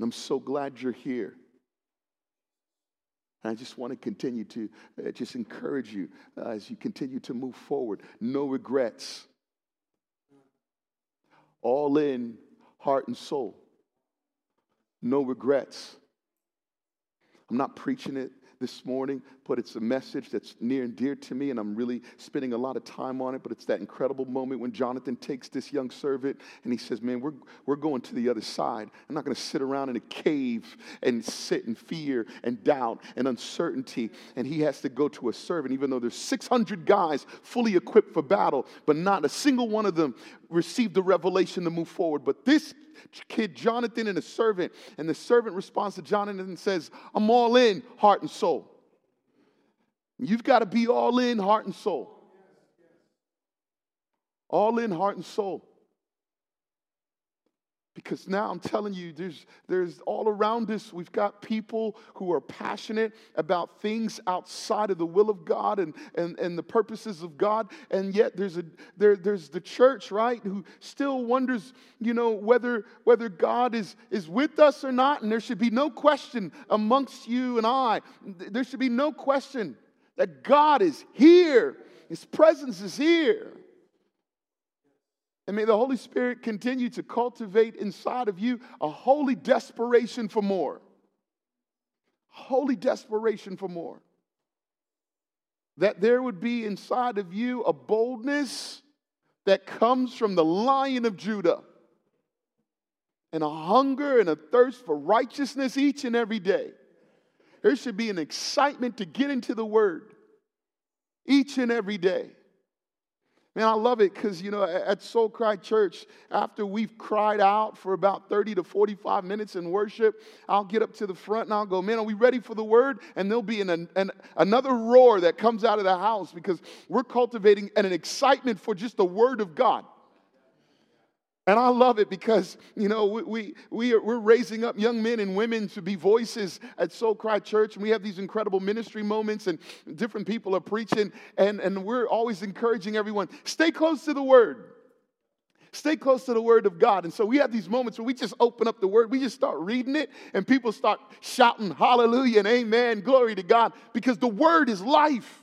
And I'm so glad you're here. And I just want to continue to uh, just encourage you uh, as you continue to move forward. No regrets. All in, heart and soul. No regrets. I'm not preaching it this morning, but it's a message that's near and dear to me, and I'm really spending a lot of time on it. But it's that incredible moment when Jonathan takes this young servant and he says, Man, we're, we're going to the other side. I'm not going to sit around in a cave and sit in fear and doubt and uncertainty. And he has to go to a servant, even though there's 600 guys fully equipped for battle, but not a single one of them received the revelation to move forward. But this kid, Jonathan, and a servant. And the servant responds to Jonathan and says, I'm all in, heart and soul. You've got to be all in, heart and soul. All in, heart and soul. Because now I'm telling you, there's, there's all around us, we've got people who are passionate about things outside of the will of God and, and, and the purposes of God. And yet there's, a, there, there's the church, right, who still wonders, you know, whether, whether God is, is with us or not. And there should be no question amongst you and I. There should be no question that God is here, His presence is here. And may the Holy Spirit continue to cultivate inside of you a holy desperation for more. Holy desperation for more. That there would be inside of you a boldness that comes from the lion of Judah and a hunger and a thirst for righteousness each and every day. There should be an excitement to get into the word each and every day. Man, I love it because, you know, at Soul Cry Church, after we've cried out for about 30 to 45 minutes in worship, I'll get up to the front and I'll go, man, are we ready for the word? And there'll be an, an, another roar that comes out of the house because we're cultivating an, an excitement for just the word of God. And I love it because, you know, we, we, we are, we're raising up young men and women to be voices at Soul Cry Church. And we have these incredible ministry moments, and different people are preaching. And, and we're always encouraging everyone stay close to the Word. Stay close to the Word of God. And so we have these moments where we just open up the Word, we just start reading it, and people start shouting hallelujah and amen, glory to God, because the Word is life.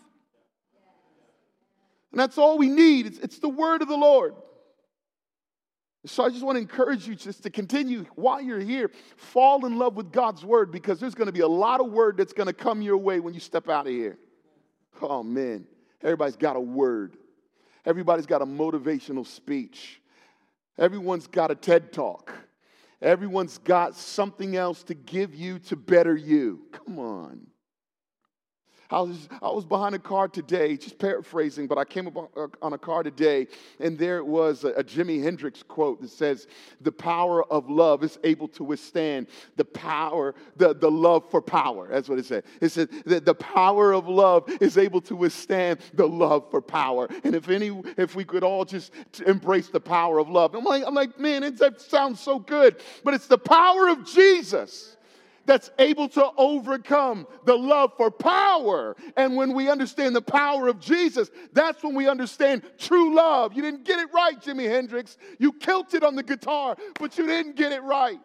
And that's all we need. It's, it's the Word of the Lord. So I just want to encourage you just to continue while you're here, fall in love with God's word because there's going to be a lot of word that's going to come your way when you step out of here. Oh man, everybody's got a word. Everybody's got a motivational speech. Everyone's got a TED talk. Everyone's got something else to give you to better you. Come on. I was, I was behind a car today, just paraphrasing, but I came up uh, on a car today, and there was a, a Jimi Hendrix quote that says, The power of love is able to withstand the power, the, the love for power. That's what it said. It said that the power of love is able to withstand the love for power. And if any, if we could all just embrace the power of love. I'm like, I'm like man, it, that sounds so good, but it's the power of Jesus that's able to overcome the love for power. And when we understand the power of Jesus, that's when we understand true love. You didn't get it right, Jimi Hendrix. You killed it on the guitar, but you didn't get it right.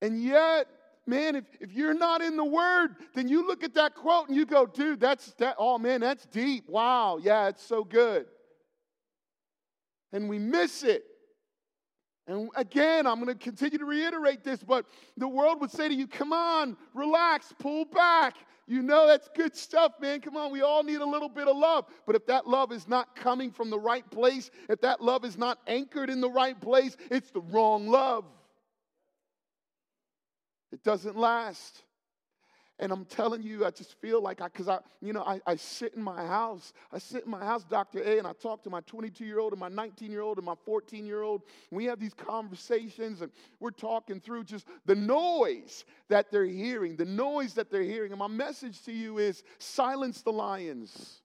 And yet, man, if, if you're not in the word, then you look at that quote and you go, dude, that's that, oh man, that's deep. Wow, yeah, it's so good. And we miss it. And again, I'm going to continue to reiterate this, but the world would say to you, come on, relax, pull back. You know that's good stuff, man. Come on, we all need a little bit of love. But if that love is not coming from the right place, if that love is not anchored in the right place, it's the wrong love. It doesn't last. And I'm telling you, I just feel like I, because I, you know, I, I sit in my house. I sit in my house, Dr. A, and I talk to my 22 year old and my 19 year old and my 14 year old. We have these conversations and we're talking through just the noise that they're hearing, the noise that they're hearing. And my message to you is silence the lions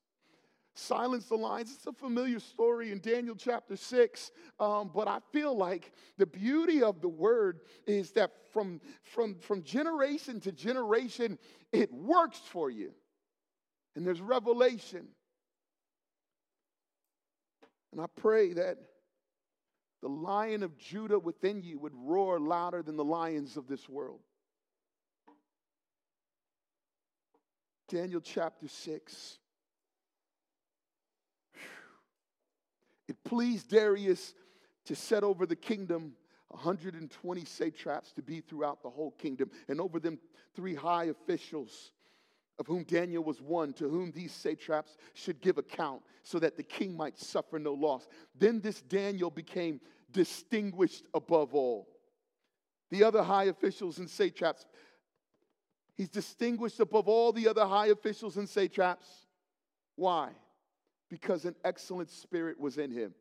silence the lions. It's a familiar story in Daniel chapter 6, um, but I feel like the beauty of the word is that from, from, from generation to generation, it works for you. And there's revelation. And I pray that the lion of Judah within you would roar louder than the lions of this world. Daniel chapter 6. It pleased Darius to set over the kingdom 120 satraps to be throughout the whole kingdom, and over them three high officials, of whom Daniel was one, to whom these satraps should give account, so that the king might suffer no loss. Then this Daniel became distinguished above all. The other high officials and satraps, he's distinguished above all the other high officials and satraps. Why? Because an excellent spirit was in him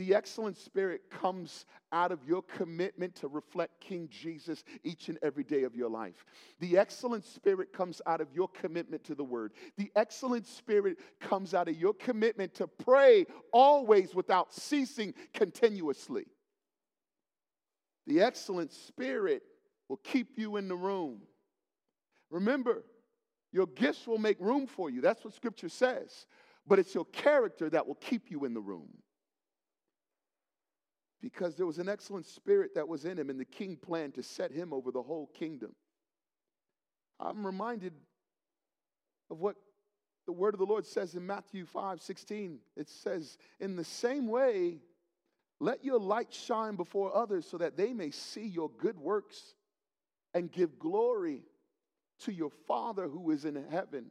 the excellent spirit comes out of your commitment to reflect King Jesus each and every day of your life. The excellent spirit comes out of your commitment to the word. The excellent spirit comes out of your commitment to pray always without ceasing continuously. The excellent spirit will keep you in the room. Remember, your gifts will make room for you. That's what scripture says. But it's your character that will keep you in the room because there was an excellent spirit that was in him, and the king planned to set him over the whole kingdom. I'm reminded of what the word of the Lord says in Matthew 5 16. It says, In the same way, let your light shine before others so that they may see your good works and give glory to your Father who is in heaven.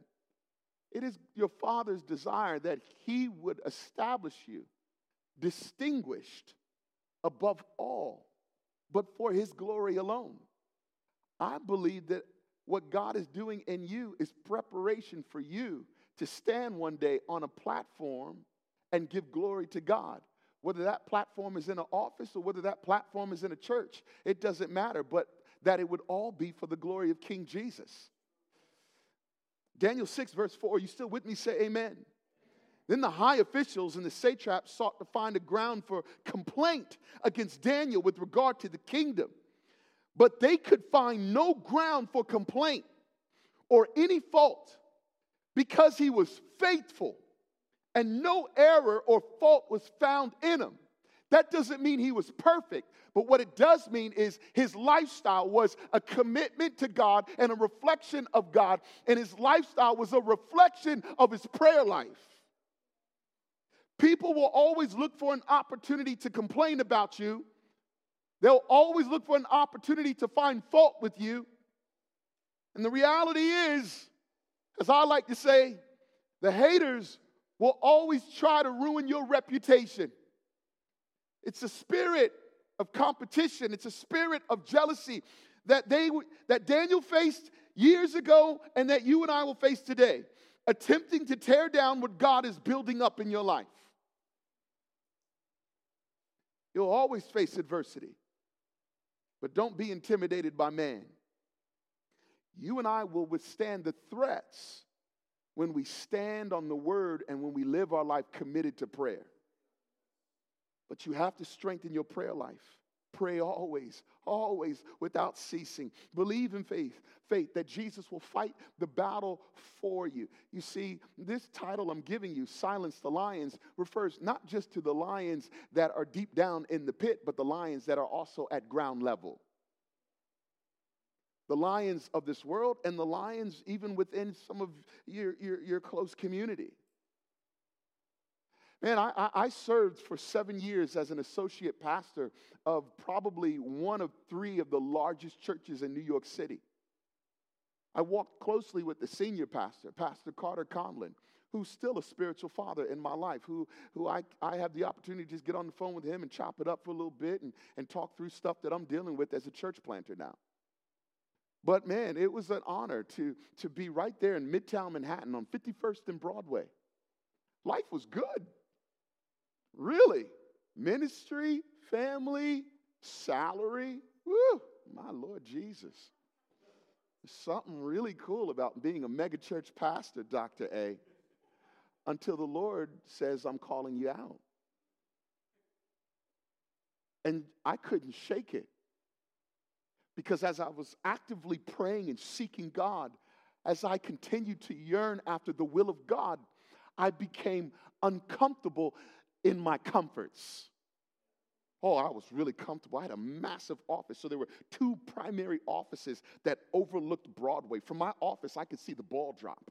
It is your Father's desire that He would establish you distinguished above all, but for his glory alone. I believe that what God is doing in you is preparation for you to stand one day on a platform and give glory to God. Whether that platform is in an office or whether that platform is in a church, it doesn't matter, but that it would all be for the glory of King Jesus. Daniel 6, verse 4, you still with me? Say amen. Then the high officials and the satraps sought to find a ground for complaint against Daniel with regard to the kingdom. But they could find no ground for complaint or any fault because he was faithful and no error or fault was found in him. That doesn't mean he was perfect, but what it does mean is his lifestyle was a commitment to God and a reflection of God, and his lifestyle was a reflection of his prayer life. People will always look for an opportunity to complain about you. They'll always look for an opportunity to find fault with you. And the reality is, as I like to say, the haters will always try to ruin your reputation. It's a spirit of competition, it's a spirit of jealousy that they that Daniel faced years ago and that you and I will face today, attempting to tear down what God is building up in your life. You'll always face adversity, but don't be intimidated by man. You and I will withstand the threats when we stand on the word and when we live our life committed to prayer. But you have to strengthen your prayer life. Pray always, always without ceasing. Believe in faith, faith that Jesus will fight the battle for you. You see, this title I'm giving you, Silence the Lions, refers not just to the lions that are deep down in the pit, but the lions that are also at ground level. The lions of this world and the lions even within some of your, your, your close community. Man, I, I, served for seven years as an associate pastor of probably one of three of the largest churches in New York City. I walked closely with the senior pastor, Pastor Carter Conlon, who's still a spiritual father in my life, who, who I, I have the opportunity to just get on the phone with him and chop it up for a little bit and, and talk through stuff that I'm dealing with as a church planter now. But man, it was an honor to, to be right there in Midtown Manhattan on 51st and Broadway. Life was good. Really? Ministry, family, salary. Woo, my Lord Jesus. There's something really cool about being a megachurch pastor, Dr. A, until the Lord says, I'm calling you out. And I couldn't shake it. Because as I was actively praying and seeking God, as I continued to yearn after the will of God, I became uncomfortable in my comforts. Oh, I was really comfortable. I had a massive office. So there were two primary offices that overlooked Broadway. From my office, I could see the ball drop.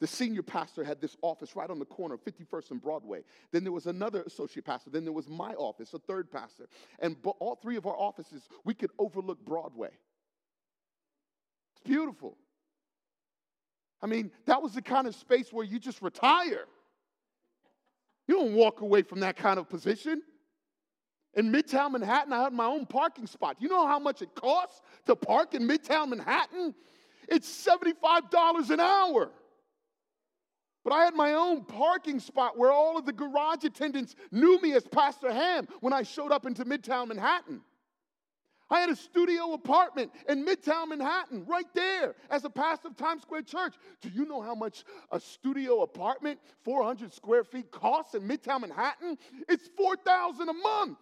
The senior pastor had this office right on the corner of 51st and Broadway. Then there was another associate pastor. Then there was my office, a third pastor. And all three of our offices, we could overlook Broadway. It's beautiful. I mean, that was the kind of space where you just retire. You don't walk away from that kind of position. In Midtown Manhattan, I had my own parking spot. You know how much it costs to park in Midtown Manhattan? It's $75 an hour. But I had my own parking spot where all of the garage attendants knew me as Pastor Ham when I showed up into Midtown Manhattan. I had a studio apartment in Midtown Manhattan, right there, as a pastor of Times Square Church. Do you know how much a studio apartment, 400 square feet, costs in Midtown Manhattan? It's 4000 a month.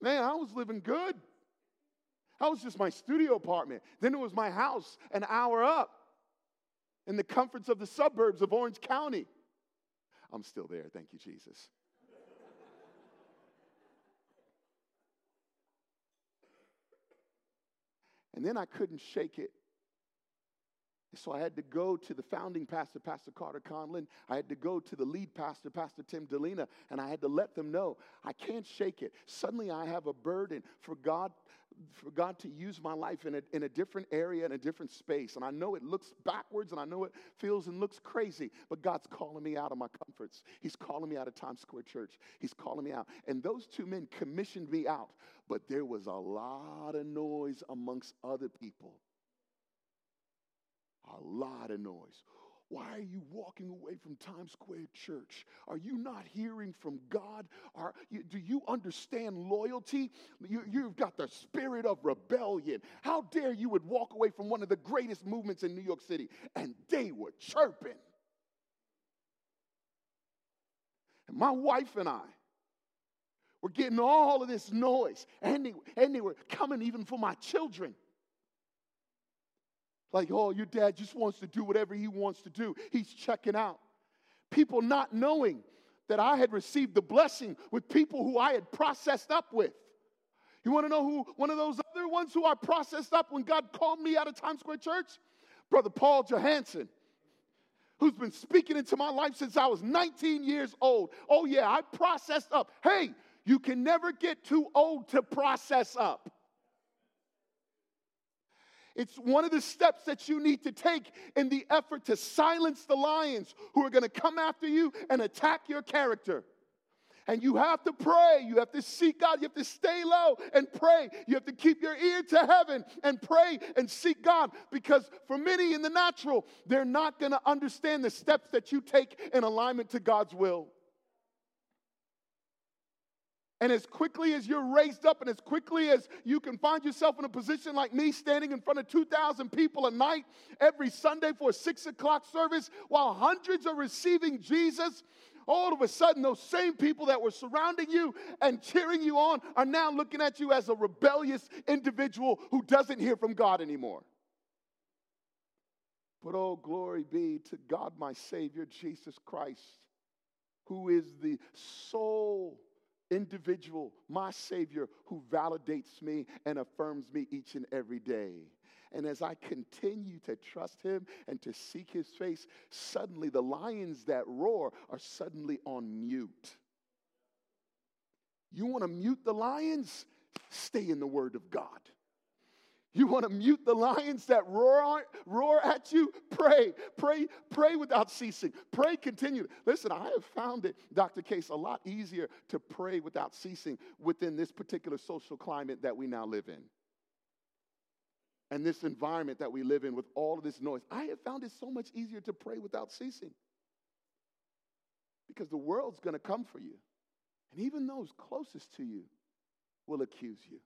Man, I was living good. That was just my studio apartment. Then it was my house an hour up in the comforts of the suburbs of Orange County. I'm still there. Thank you, Jesus. And then I couldn't shake it. So I had to go to the founding pastor, Pastor Carter Conlon. I had to go to the lead pastor, Pastor Tim Dilena, and I had to let them know I can't shake it. Suddenly I have a burden for God for God to use my life in a, in a different area, in a different space. And I know it looks backwards and I know it feels and looks crazy, but God's calling me out of my comforts. He's calling me out of Times Square Church. He's calling me out. And those two men commissioned me out, but there was a lot of noise amongst other people. A lot of noise. Why are you walking away from Times Square Church? Are you not hearing from God? Are, you, do you understand loyalty? You, you've got the spirit of rebellion. How dare you would walk away from one of the greatest movements in New York City? And they were chirping. And my wife and I were getting all of this noise, and they, and they were coming even for my children. Like, oh, your dad just wants to do whatever he wants to do. He's checking out. People not knowing that I had received the blessing with people who I had processed up with. You want to know who one of those other ones who I processed up when God called me out of Times Square Church? Brother Paul Johansson, who's been speaking into my life since I was 19 years old. Oh, yeah, I processed up. Hey, you can never get too old to process up. It's one of the steps that you need to take in the effort to silence the lions who are going to come after you and attack your character. And you have to pray. You have to seek God. You have to stay low and pray. You have to keep your ear to heaven and pray and seek God. Because for many in the natural, they're not going to understand the steps that you take in alignment to God's will. And as quickly as you're raised up and as quickly as you can find yourself in a position like me, standing in front of 2,000 people a night every Sunday for a six o'clock service, while hundreds are receiving Jesus, all of a sudden, those same people that were surrounding you and cheering you on are now looking at you as a rebellious individual who doesn't hear from God anymore. But oh, glory be to God, my Savior, Jesus Christ, who is the sole individual, my Savior, who validates me and affirms me each and every day. And as I continue to trust him and to seek his face, suddenly the lions that roar are suddenly on mute. You want to mute the lions? Stay in the Word of God. You want to mute the lions that roar, roar at you? Pray, pray, pray without ceasing. Pray continue. Listen, I have found it, Dr. Case, a lot easier to pray without ceasing within this particular social climate that we now live in. And this environment that we live in with all of this noise. I have found it so much easier to pray without ceasing. Because the world's going to come for you. And even those closest to you will accuse you.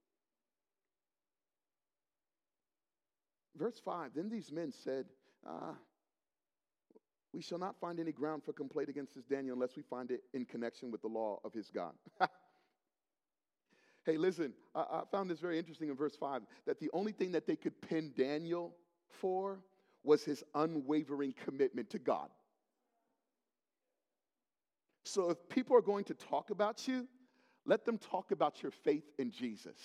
Verse 5 Then these men said, uh, We shall not find any ground for complaint against this Daniel unless we find it in connection with the law of his God. hey, listen, I, I found this very interesting in verse 5 that the only thing that they could pin Daniel for was his unwavering commitment to God. So if people are going to talk about you, let them talk about your faith in Jesus.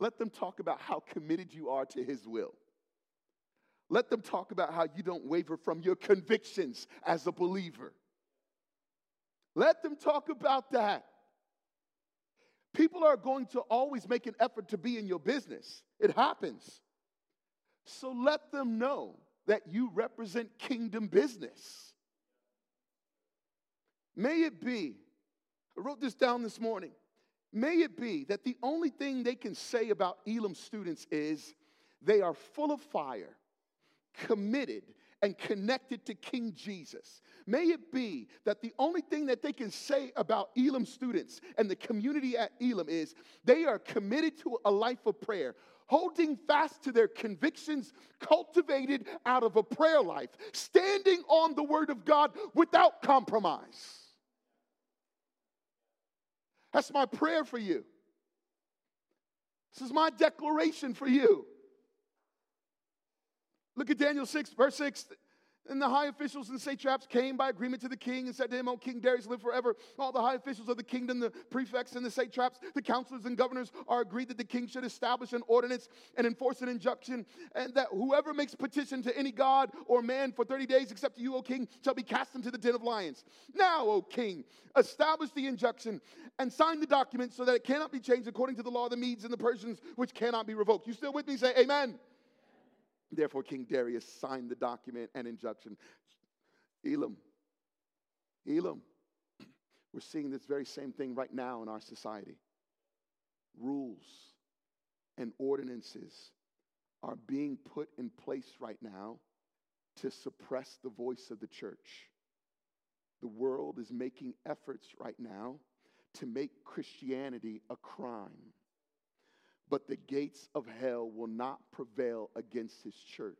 Let them talk about how committed you are to his will. Let them talk about how you don't waver from your convictions as a believer. Let them talk about that. People are going to always make an effort to be in your business. It happens. So let them know that you represent kingdom business. May it be, I wrote this down this morning. May it be that the only thing they can say about Elim students is they are full of fire, committed, and connected to King Jesus. May it be that the only thing that they can say about Elim students and the community at Elim is they are committed to a life of prayer, holding fast to their convictions cultivated out of a prayer life, standing on the word of God without compromise. That's my prayer for you. This is my declaration for you. Look at Daniel 6, verse 6. And the high officials and satraps came by agreement to the king and said to him, O King Darius, live forever. All the high officials of the kingdom, the prefects and the satraps, the counselors and governors are agreed that the king should establish an ordinance and enforce an injunction, and that whoever makes petition to any god or man for 30 days, except to you, O king, shall be cast into the den of lions. Now, O king, establish the injunction and sign the document so that it cannot be changed according to the law of the Medes and the Persians, which cannot be revoked. You still with me? Say amen. Therefore, King Darius signed the document and injunction. Elim, Elim, we're seeing this very same thing right now in our society. Rules and ordinances are being put in place right now to suppress the voice of the church. The world is making efforts right now to make Christianity a crime but the gates of hell will not prevail against his church.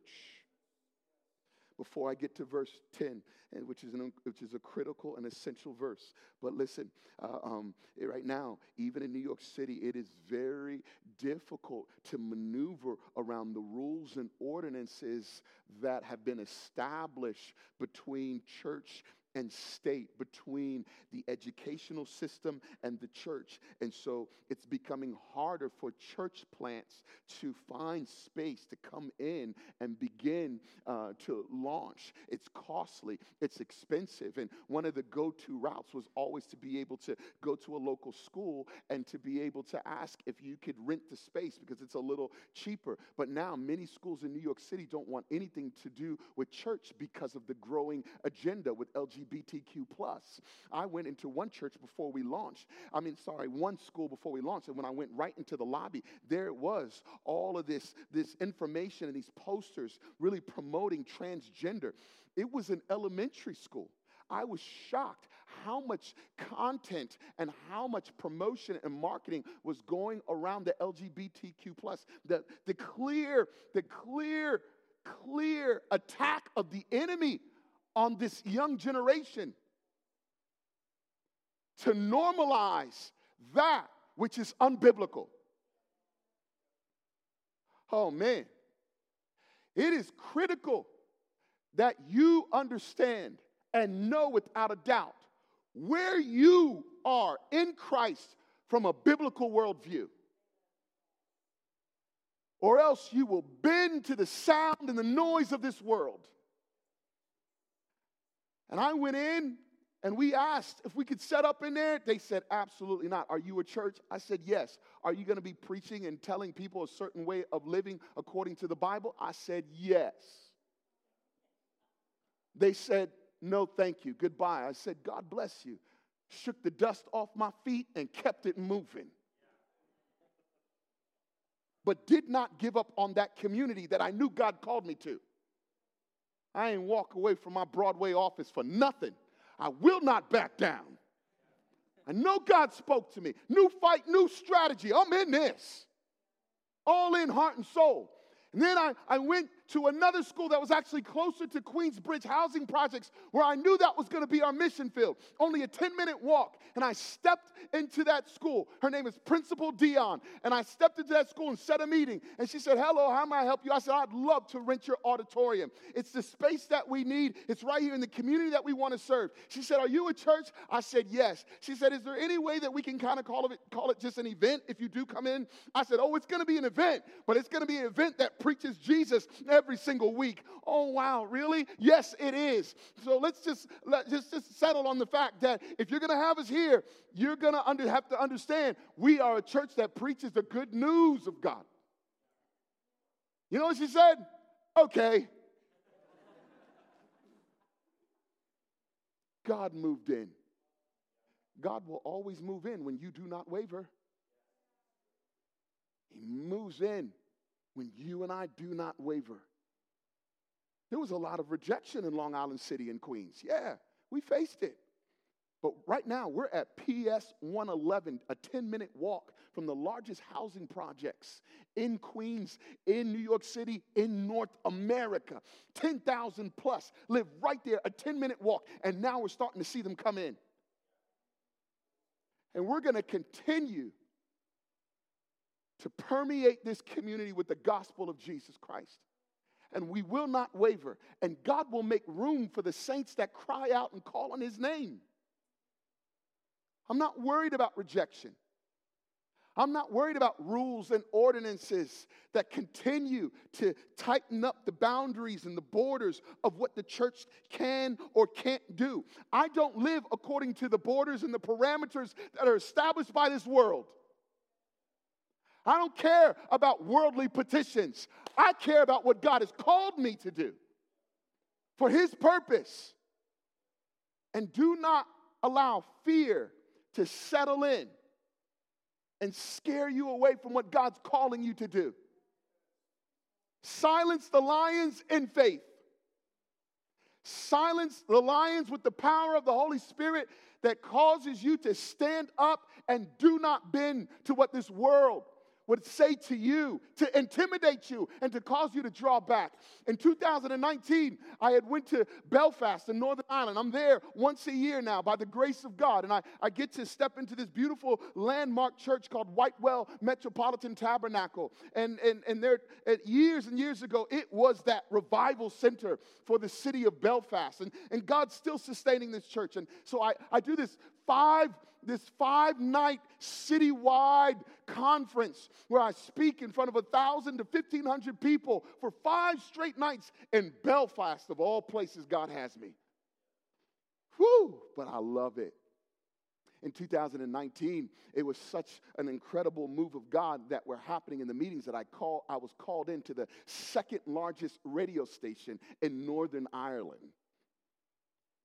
Before I get to verse 10, which is, an, which is a critical and essential verse. But listen, uh, um, right now, even in New York City, it is very difficult to maneuver around the rules and ordinances that have been established between church and state between the educational system and the church. And so it's becoming harder for church plants to find space to come in and begin uh, to launch. It's costly, it's expensive. And one of the go to routes was always to be able to go to a local school and to be able to ask if you could rent the space because it's a little cheaper. But now many schools in New York City don't want anything to do with church because of the growing agenda with LGBT LGBTQ plus. I went into one church before we launched. I mean, sorry, one school before we launched. And when I went right into the lobby, there it was, all of this, this information and these posters really promoting transgender. It was an elementary school. I was shocked how much content and how much promotion and marketing was going around the LGBTQ plus. The, the clear, the clear, clear attack of the enemy on this young generation to normalize that which is unbiblical. Oh man, it is critical that you understand and know without a doubt where you are in Christ from a biblical worldview. Or else you will bend to the sound and the noise of this world. And I went in and we asked if we could set up in there. They said, absolutely not. Are you a church? I said, yes. Are you going to be preaching and telling people a certain way of living according to the Bible? I said, yes. They said, no, thank you. Goodbye. I said, God bless you. Shook the dust off my feet and kept it moving. But did not give up on that community that I knew God called me to. I ain't walk away from my Broadway office for nothing. I will not back down. I know God spoke to me. New fight, new strategy. I'm in this. All in heart and soul. And then I, I went to another school that was actually closer to Queensbridge housing projects where I knew that was going to be our mission field. Only a 10 minute walk. And I stepped into that school. Her name is Principal Dion. And I stepped into that school and set a meeting. And she said, Hello, how may I help you? I said, I'd love to rent your auditorium. It's the space that we need. It's right here in the community that we want to serve. She said, Are you a church? I said, Yes. She said, Is there any way that we can kind of call it, call it just an event if you do come in? I said, Oh, it's going to be an event, but it's going to be an event that preaches Jesus every single week. Oh, wow, really? Yes, it is. So let's just, let, just, just settle on the fact that if you're going to have us here, you're going to under, have to understand we are a church that preaches the good news of God. You know what she said? Okay. God moved in. God will always move in when you do not waver. He moves in when you and I do not waver. There was a lot of rejection in Long Island City and Queens. Yeah, we faced it. But right now, we're at PS 111, a 10 minute walk from the largest housing projects in Queens, in New York City, in North America. 10,000 plus live right there, a 10 minute walk. And now we're starting to see them come in. And we're going to continue to permeate this community with the gospel of Jesus Christ. And we will not waver. And God will make room for the saints that cry out and call on his name. I'm not worried about rejection. I'm not worried about rules and ordinances that continue to tighten up the boundaries and the borders of what the church can or can't do. I don't live according to the borders and the parameters that are established by this world. I don't care about worldly petitions. I care about what God has called me to do for His purpose. And do not allow fear to settle in and scare you away from what God's calling you to do. Silence the lions in faith. Silence the lions with the power of the Holy Spirit that causes you to stand up and do not bend to what this world would say to you to intimidate you and to cause you to draw back. In 2019, I had went to Belfast in Northern Ireland. I'm there once a year now by the grace of God. And I, I get to step into this beautiful landmark church called Whitewell Metropolitan Tabernacle. And, and, and there, years and years ago, it was that revival center for the city of Belfast. And, and God's still sustaining this church. And so I, I do this five this five night citywide conference where I speak in front of a thousand to fifteen hundred people for five straight nights in Belfast, of all places God has me. Whew, but I love it. In 2019, it was such an incredible move of God that were happening in the meetings that I call I was called into the second largest radio station in Northern Ireland.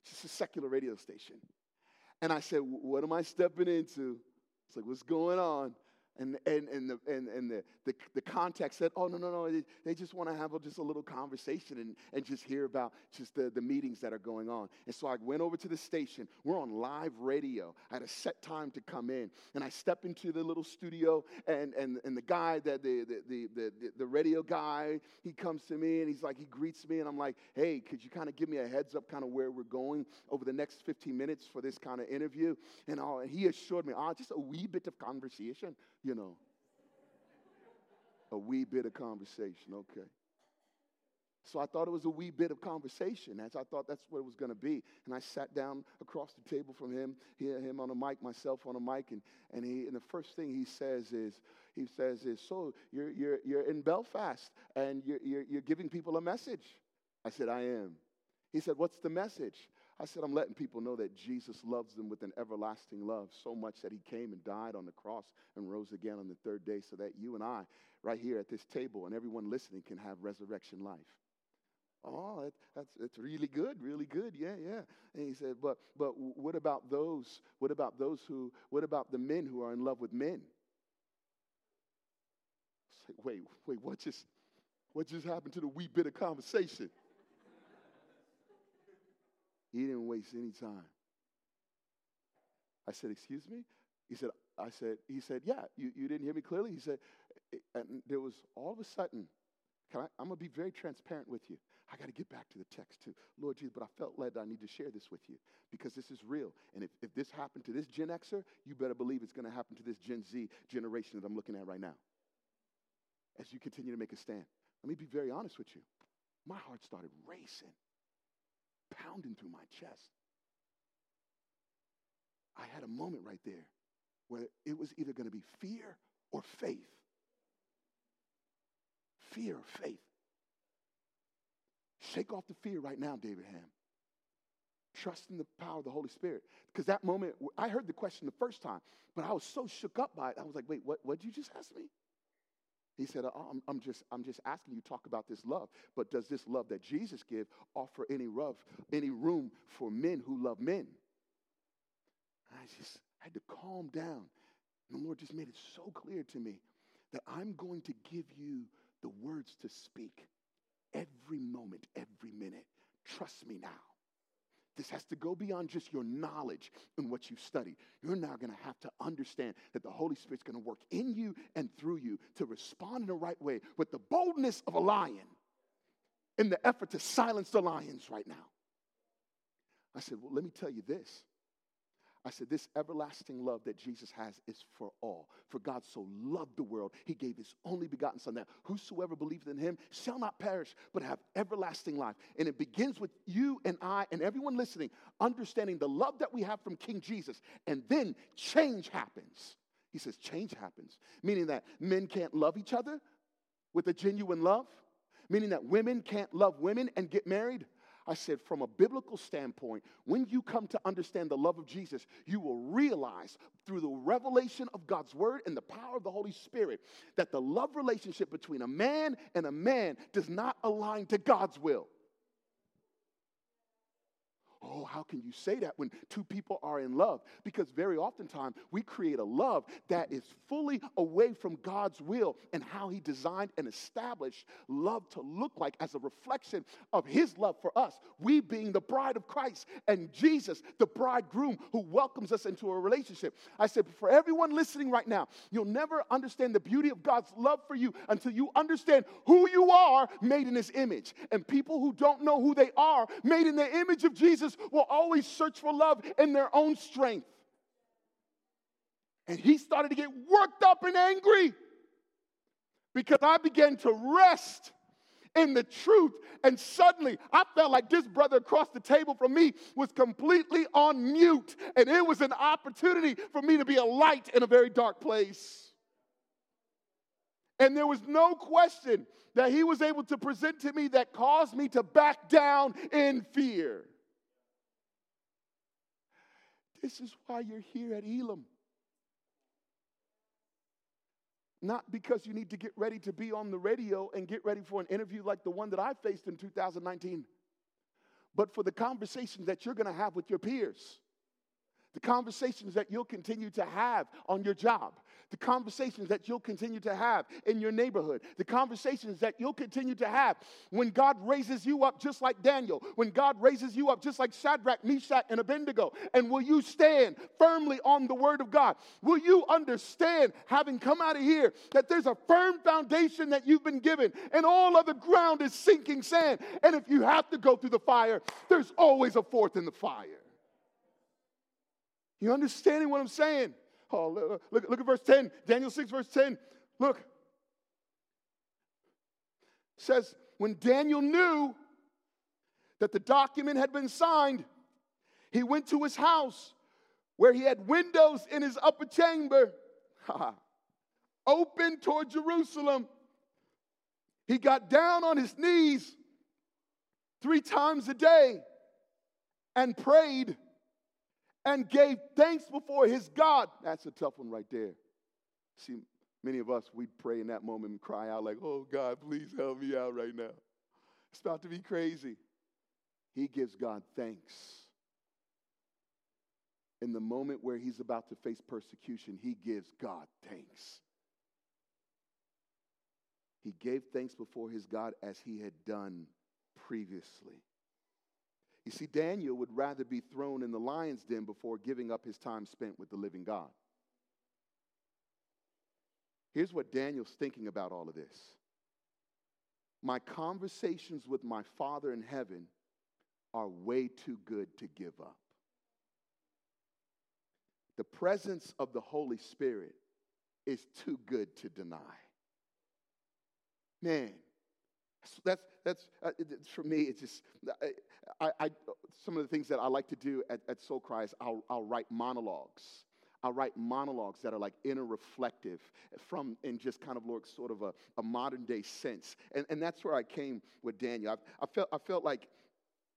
Just a secular radio station. And I said, What am I stepping into? It's like, What's going on? And, and, and, the, and, and the, the, the context said, oh, no, no, no, they, they just want to have a, just a little conversation and, and just hear about just the, the meetings that are going on. And so I went over to the station. We're on live radio. I had a set time to come in. And I step into the little studio, and, and, and the guy, that the, the, the, the, the radio guy, he comes to me and he's like, he greets me, and I'm like, hey, could you kind of give me a heads up kind of where we're going over the next 15 minutes for this kind of interview? And, all, and he assured me, oh, just a wee bit of conversation you know, a wee bit of conversation. Okay. So I thought it was a wee bit of conversation, as I thought that's what it was going to be. And I sat down across the table from him, he, him on a mic, myself on a mic, and, and, he, and the first thing he says is, he says is, so you're, you're, you're in Belfast and you're, you're, you're giving people a message. I said, I am. He said, what's the message? I said, I'm letting people know that Jesus loves them with an everlasting love so much that he came and died on the cross and rose again on the third day so that you and I, right here at this table, and everyone listening can have resurrection life. Oh, that, that's, that's really good, really good. Yeah, yeah. And he said, but, but what about those? What about those who, what about the men who are in love with men? Say, wait, wait, what just, what just happened to the wee bit of conversation? He didn't waste any time. I said, Excuse me? He said, I said, he said, Yeah, you, you didn't hear me clearly? He said, and there was all of a sudden, I, I'm going to be very transparent with you. I got to get back to the text too. Lord Jesus, but I felt led that I need to share this with you because this is real. And if, if this happened to this Gen Xer, you better believe it's going to happen to this Gen Z generation that I'm looking at right now. As you continue to make a stand. Let me be very honest with you. My heart started racing, pounding through my chest. I had a moment right there where it was either going to be fear or faith. Fear or faith. Shake off the fear right now, David Ham. Trust in the power of the Holy Spirit. Because that moment, I heard the question the first time, but I was so shook up by it. I was like, wait, what did you just ask me? He said, oh, I'm, I'm, just, I'm just asking you talk about this love, but does this love that Jesus give offer any, love, any room for men who love men? I just had to calm down. And the Lord just made it so clear to me that I'm going to give you the words to speak every moment, every minute. Trust me now. This has to go beyond just your knowledge and what you've studied. You're now going to have to understand that the Holy Spirit's going to work in you and through you to respond in the right way with the boldness of a lion in the effort to silence the lions right now. I said, Well, let me tell you this. I said, This everlasting love that Jesus has is for all. For God so loved the world, he gave his only begotten Son, that whosoever believeth in him shall not perish, but have everlasting life. And it begins with you and I and everyone listening understanding the love that we have from King Jesus. And then change happens. He says, Change happens, meaning that men can't love each other with a genuine love, meaning that women can't love women and get married I said, from a biblical standpoint, when you come to understand the love of Jesus, you will realize through the revelation of God's word and the power of the Holy Spirit that the love relationship between a man and a man does not align to God's will. Oh, how can you say that when two people are in love? Because very oftentimes we create a love that is fully away from God's will and how He designed and established love to look like as a reflection of His love for us. We being the bride of Christ and Jesus, the bridegroom who welcomes us into a relationship. I said, for everyone listening right now, you'll never understand the beauty of God's love for you until you understand who you are made in His image. And people who don't know who they are made in the image of Jesus will always search for love in their own strength. And he started to get worked up and angry because I began to rest in the truth. And suddenly I felt like this brother across the table from me was completely on mute. And it was an opportunity for me to be a light in a very dark place. And there was no question that he was able to present to me that caused me to back down in fear. This is why you're here at Elim. Not because you need to get ready to be on the radio and get ready for an interview like the one that I faced in 2019, but for the conversations that you're going to have with your peers, the conversations that you'll continue to have on your job, the conversations that you'll continue to have in your neighborhood, the conversations that you'll continue to have when God raises you up just like Daniel, when God raises you up just like Shadrach, Meshach, and Abednego. And will you stand firmly on the word of God? Will you understand, having come out of here, that there's a firm foundation that you've been given and all other ground is sinking sand? And if you have to go through the fire, there's always a fourth in the fire. You understanding what I'm saying? Oh, look, look, at verse 10. Daniel 6, verse 10. Look. It says, when Daniel knew that the document had been signed, he went to his house where he had windows in his upper chamber open toward Jerusalem. He got down on his knees three times a day and prayed and gave thanks before his God. That's a tough one right there. See, many of us, we pray in that moment and cry out, like, oh God, please help me out right now. It's about to be crazy. He gives God thanks. In the moment where he's about to face persecution, he gives God thanks. He gave thanks before his God as he had done previously. You see, Daniel would rather be thrown in the lion's den before giving up his time spent with the living God. Here's what Daniel's thinking about all of this My conversations with my Father in heaven are way too good to give up. The presence of the Holy Spirit is too good to deny. Man, that's, that's uh, for me, it's just, I, I, some of the things that I like to do at, at Soul Cry I'll, I'll write monologues. I'll write monologues that are like inner reflective from, in just kind of like sort of a, a modern day sense. And, and that's where I came with Daniel. I, I, felt, I felt like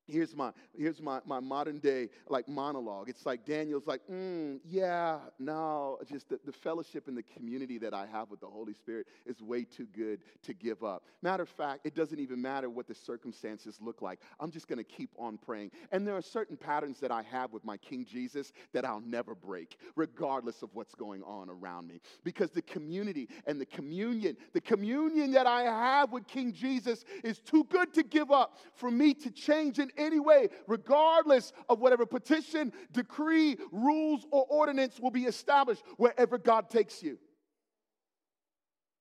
here's my here's my, my modern day like monologue. It's like daniel's like mm, yeah no just the, the fellowship and the community that i have with the holy spirit is way too good to give up. Matter of fact it doesn't even matter what the circumstances look like. I'm just going to keep on praying. And there are certain patterns that i have with my king jesus that i'll never break regardless of what's going on around me. Because the community and the communion the communion that i have with king jesus is too good to give up for me to change and any way, regardless of whatever petition, decree, rules, or ordinance will be established wherever God takes you.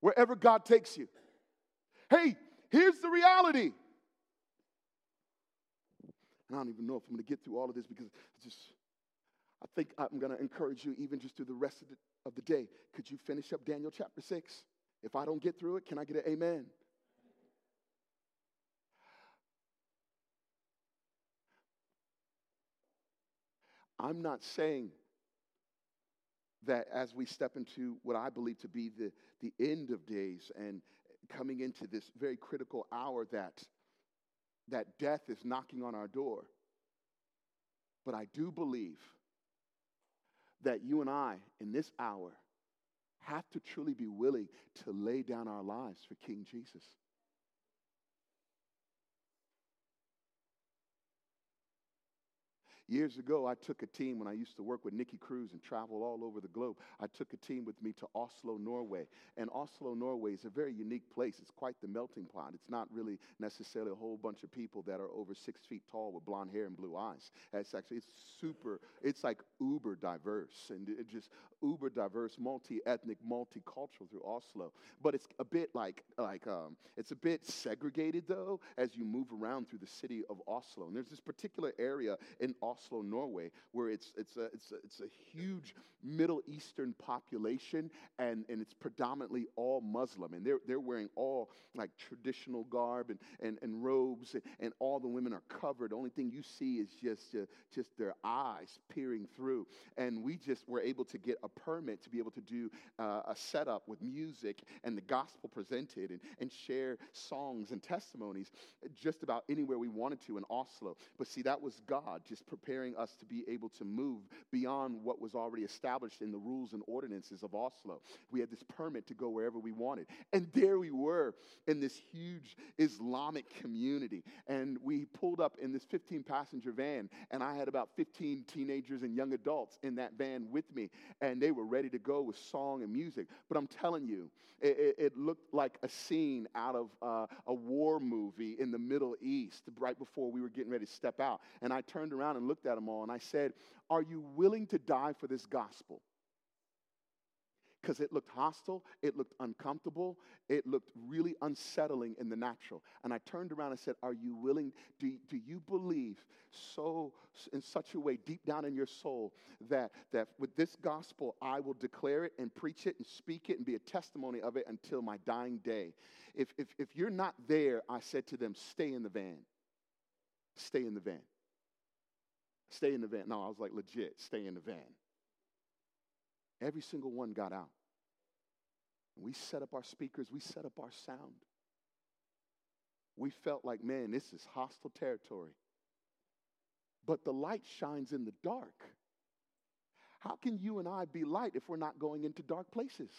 Wherever God takes you. Hey, here's the reality. And I don't even know if I'm going to get through all of this because it's just, I think I'm going to encourage you, even just through the rest of the, of the day. Could you finish up Daniel chapter 6? If I don't get through it, can I get an amen? I'm not saying that as we step into what I believe to be the, the end of days and coming into this very critical hour that, that death is knocking on our door. But I do believe that you and I, in this hour, have to truly be willing to lay down our lives for King Jesus. Years ago, I took a team when I used to work with Nicky Cruz and travel all over the globe. I took a team with me to Oslo, Norway. And Oslo, Norway is a very unique place. It's quite the melting pot. It's not really necessarily a whole bunch of people that are over six feet tall with blonde hair and blue eyes. It's actually, it's super, it's like uber diverse and just uber diverse, multi ethnic, multicultural through Oslo. But it's a bit like, like um, it's a bit segregated though as you move around through the city of Oslo. And there's this particular area in Oslo Oslo, Norway, where it's, it's, a, it's, a, it's a huge Middle Eastern population and, and it's predominantly all Muslim. And they're, they're wearing all like traditional garb and, and, and robes, and, and all the women are covered. The only thing you see is just, uh, just their eyes peering through. And we just were able to get a permit to be able to do uh, a setup with music and the gospel presented and, and share songs and testimonies just about anywhere we wanted to in Oslo. But see, that was God just preparing preparing us to be able to move beyond what was already established in the rules and ordinances of Oslo. We had this permit to go wherever we wanted. And there we were in this huge Islamic community. And we pulled up in this 15 passenger van, and I had about 15 teenagers and young adults in that van with me. And they were ready to go with song and music. But I'm telling you, it, it, looked like a scene out of uh, a war movie in the Middle East right before we were getting ready to step out. And I turned around and looked looked at them all and I said, Are you willing to die for this gospel? Because it looked hostile, it looked uncomfortable, it looked really unsettling in the natural. And I turned around and said, Are you willing? Do, do you believe so in such a way deep down in your soul that, that with this gospel I will declare it and preach it and speak it and be a testimony of it until my dying day? If, if, if you're not there, I said to them, Stay in the van. Stay in the van. Stay in the van. No, I was like, legit, stay in the van. Every single one got out. We set up our speakers, we set up our sound. We felt like, man, this is hostile territory. But the light shines in the dark. How can you and I be light if we're not going into dark places?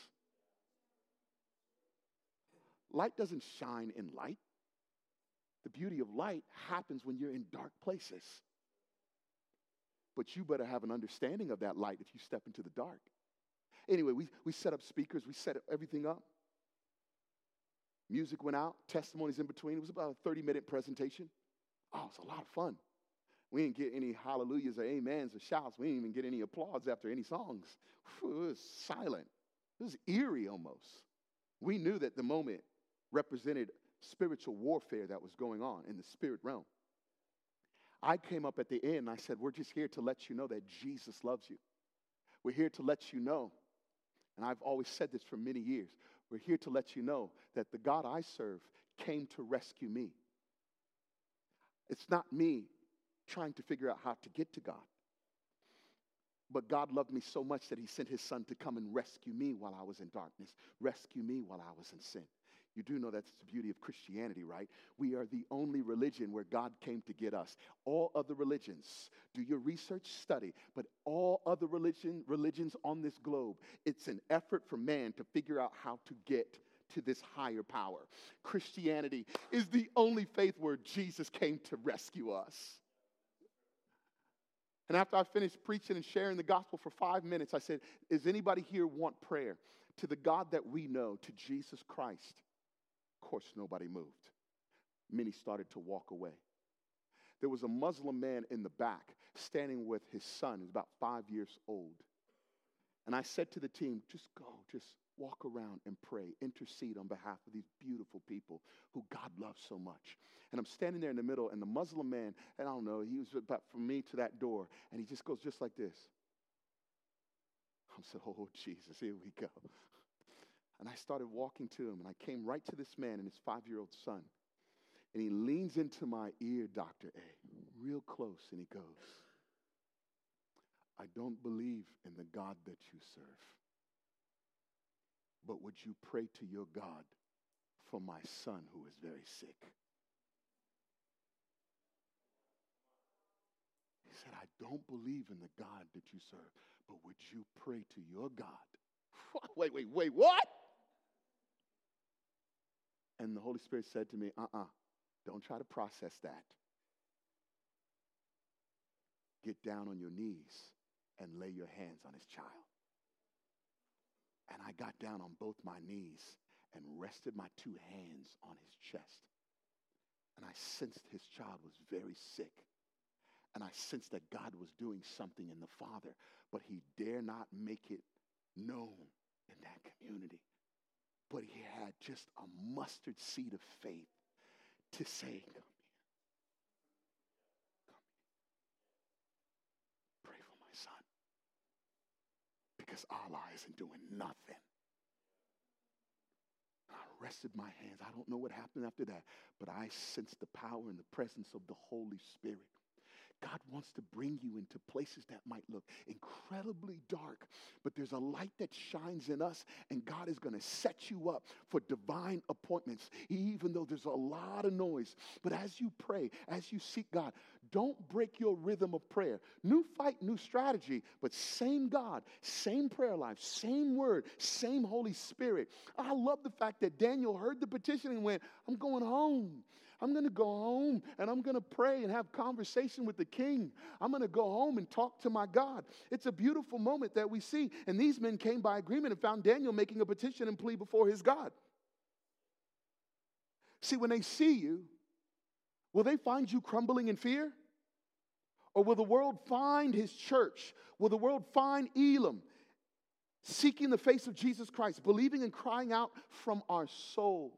Light doesn't shine in light. The beauty of light happens when you're in dark places. But you better have an understanding of that light if you step into the dark. Anyway, we, we set up speakers, we set everything up. Music went out, testimonies in between. It was about a 30 minute presentation. Oh, it was a lot of fun. We didn't get any hallelujahs or amens or shouts. We didn't even get any applause after any songs. It was silent. It was eerie almost. We knew that the moment represented spiritual warfare that was going on in the spirit realm. I came up at the end I said, We're just here to let you know that Jesus loves you. We're here to let you know, and I've always said this for many years, we're here to let you know that the God I serve came to rescue me. It's not me trying to figure out how to get to God. But God loved me so much that He sent His Son to come and rescue me while I was in darkness, rescue me while I was in sin. You do know that's the beauty of Christianity, right? We are the only religion where God came to get us. All other religions, do your research, study, but all other religion, religions on this globe, it's an effort for man to figure out how to get to this higher power. Christianity is the only faith where Jesus came to rescue us. And after I finished preaching and sharing the gospel for five minutes, I said, Does anybody here want prayer? To the God that we know, to Jesus Christ. Of course, nobody moved. Many started to walk away. There was a Muslim man in the back standing with his son, who's about five years old. And I said to the team, just go, just walk around and pray, intercede on behalf of these beautiful people who God loves so much. And I'm standing there in the middle, and the Muslim man, and I don't know, he was about from me to that door, and he just goes just like this. I said, Oh, Jesus, here we go. And I started walking to him, and I came right to this man and his five year old son. And he leans into my ear, Dr. A, real close, and he goes, I don't believe in the God that you serve. But would you pray to your God for my son who is very sick? He said, I don't believe in the God that you serve, but would you pray to your God? Wait, wait, wait, what? And the Holy Spirit said to me, uh uh-uh, uh, do not try to process that. Get down on your knees and lay your hands on his child. And I got down on both my knees and rested my two hands on his chest. And I sensed his child was very sick. And I sensed that God was doing something in the father, but he dare not make it known in that community. But he had just a mustard seed of faith to say, Come here. Come here. Pray for my son. Because Allah isn't doing nothing. I rested my hands. I don't know what happened after that, but I sensed the power and the presence of the Holy Spirit. God wants to bring you into places that might look incredibly dark, but there's a light that shines in us, and God is going to set you up for divine appointments, even though there's a lot of noise. But as you pray, as you seek God, don't break your rhythm of prayer. New fight, new strategy, but same God, same prayer life, same word, same Holy Spirit. I love the fact that Daniel heard the petition and went, I'm going home. I'm going to go home and I'm going to pray and have conversation with the king. I'm going to go home and talk to my God. It's a beautiful moment that we see. And these men came by agreement and found Daniel making a petition and plea before his God. See, when they see you, will they find you crumbling in fear? Or will the world find his church? Will the world find Elim seeking the face of Jesus Christ, believing and crying out from our soul?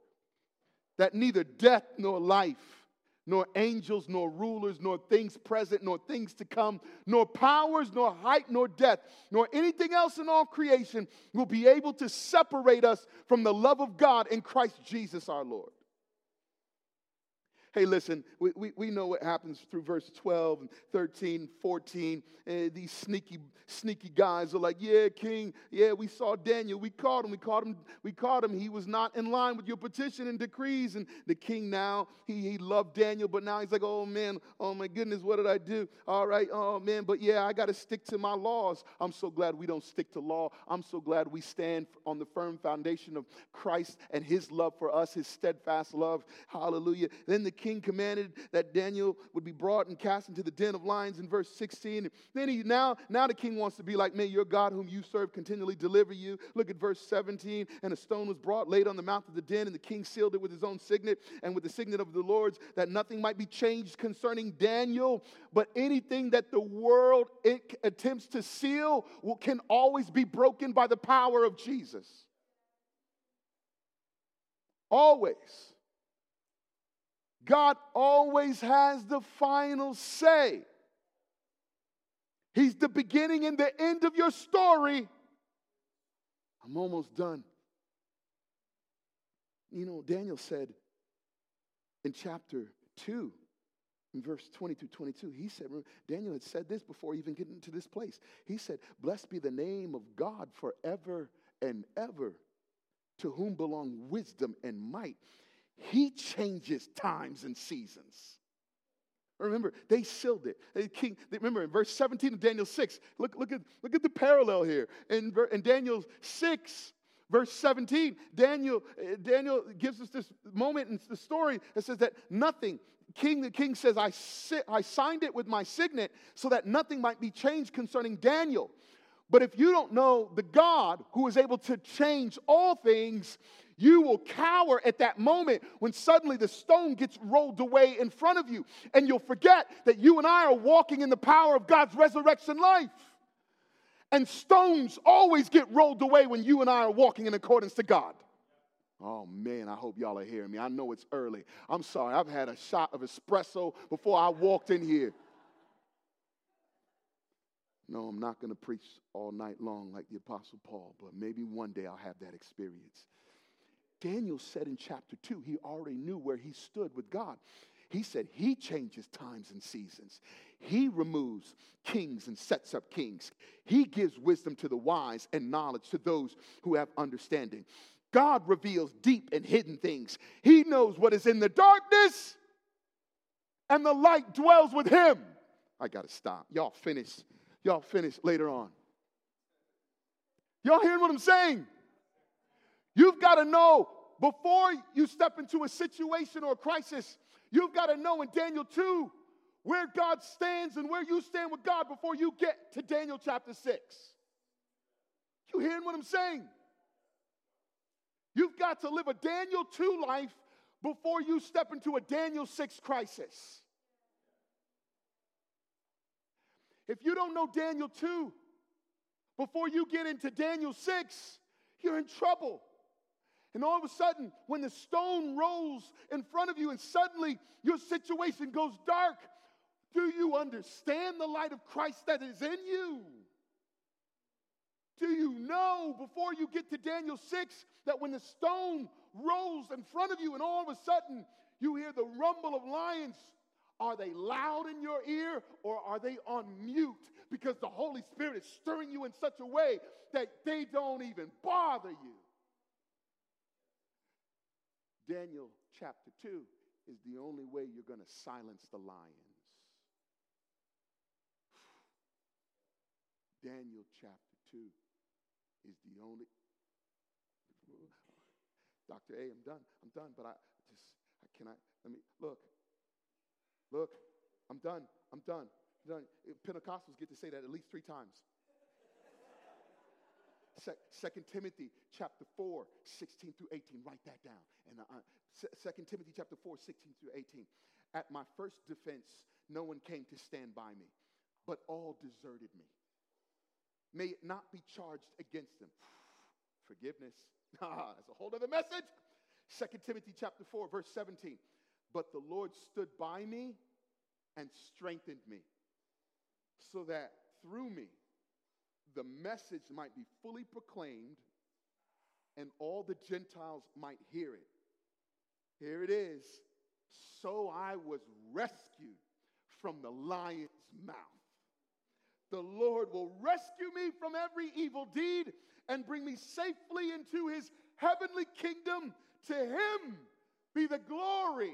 that neither death nor life, nor angels, nor rulers, nor things present, nor things to come, nor powers, nor height, nor depth, nor anything else in all creation will be able to separate us from the love of God in Christ Jesus our Lord. Hey, listen, we, we, we know what happens through verse 12 and 13, 14. Uh, these sneaky, sneaky guys are like, yeah, king, yeah, we saw Daniel. We caught him. We caught him. We caught him. He was not in line with your petition and decrees. And the king now, he, he loved Daniel, but now he's like, oh, man, oh, my goodness, what did I do? All right, oh, man, but yeah, I got to stick to my laws. I'm so glad we don't stick to law. I'm so glad we stand on the firm foundation of Christ and his love for us, his steadfast love. Hallelujah. Then the king commanded that Daniel would be brought and cast into the den of lions in verse 16. Then he now, now the king wants to be like, May your God whom you serve continually deliver you. Look at verse 17. And a stone was brought, laid on the mouth of the den, and the king sealed it with his own signet and with the signet of the Lord's, that nothing might be changed concerning Daniel. But anything that the world attempts to seal will, can always be broken by the power of Jesus. Always. God always has the final say. He's the beginning and the end of your story. I'm almost done. You know, Daniel said in chapter 2, in verse 22 22, he said, Daniel had said this before even getting to this place. He said, Blessed be the name of God forever and ever, to whom belong wisdom and might. He changes times and seasons. Remember, they sealed it. King, remember, in verse 17 of Daniel 6, look, look, at, look at the parallel here. In, in Daniel 6, verse 17, Daniel, eh, Daniel gives us this moment in the story that says that nothing, king, the king says, I, si- I signed it with my signet so that nothing might be changed concerning Daniel. But if you don't know the God who is able to change all things, you will cower at that moment when suddenly the stone gets rolled away in front of you. And you'll forget that you and I are walking in the power of God's resurrection life. And stones always get rolled away when you and I are walking in accordance to God. Oh man, I hope y'all are hearing me. I know it's early. I'm sorry, I've had a shot of espresso before I walked in here. No, I'm not going to preach all night long like the Apostle Paul, but maybe one day I'll have that experience. Daniel said in chapter 2, he already knew where he stood with God. He said he changes times and seasons. He removes kings and sets up kings. He gives wisdom to the wise and knowledge to those who have understanding. God reveals deep and hidden things. He knows what is in the darkness, and the light dwells with him. I got to stop. Y'all finish. Y'all finish later on. Y'all hearing what I'm saying? You've got to know before you step into a situation or a crisis, you've got to know in Daniel 2 where God stands and where you stand with God before you get to Daniel chapter 6. You hearing what I'm saying? You've got to live a Daniel 2 life before you step into a Daniel 6 crisis. If you don't know Daniel 2 before you get into Daniel 6, you're in trouble. And all of a sudden, when the stone rolls in front of you and suddenly your situation goes dark, do you understand the light of Christ that is in you? Do you know before you get to Daniel 6 that when the stone rolls in front of you and all of a sudden you hear the rumble of lions, are they loud in your ear or are they on mute? Because the Holy Spirit is stirring you in such a way that they don't even bother you. Daniel chapter 2 is the only way you're going to silence the lions. Daniel chapter 2 is the only. Dr. A, I'm done. I'm done, but I just, I cannot. Let me, look. Look, I'm done. I'm done. I'm done. Pentecostals get to say that at least three times. Second Timothy chapter 4, 16 through 18. Write that down. And uh, Second Timothy chapter 4, 16 through 18. At my first defense, no one came to stand by me, but all deserted me. May it not be charged against them. Forgiveness. Ah, that's a whole other message. Second Timothy chapter 4, verse 17. But the Lord stood by me and strengthened me, so that through me the message might be fully proclaimed and all the Gentiles might hear it. Here it is so I was rescued from the lion's mouth. The Lord will rescue me from every evil deed and bring me safely into his heavenly kingdom. To him be the glory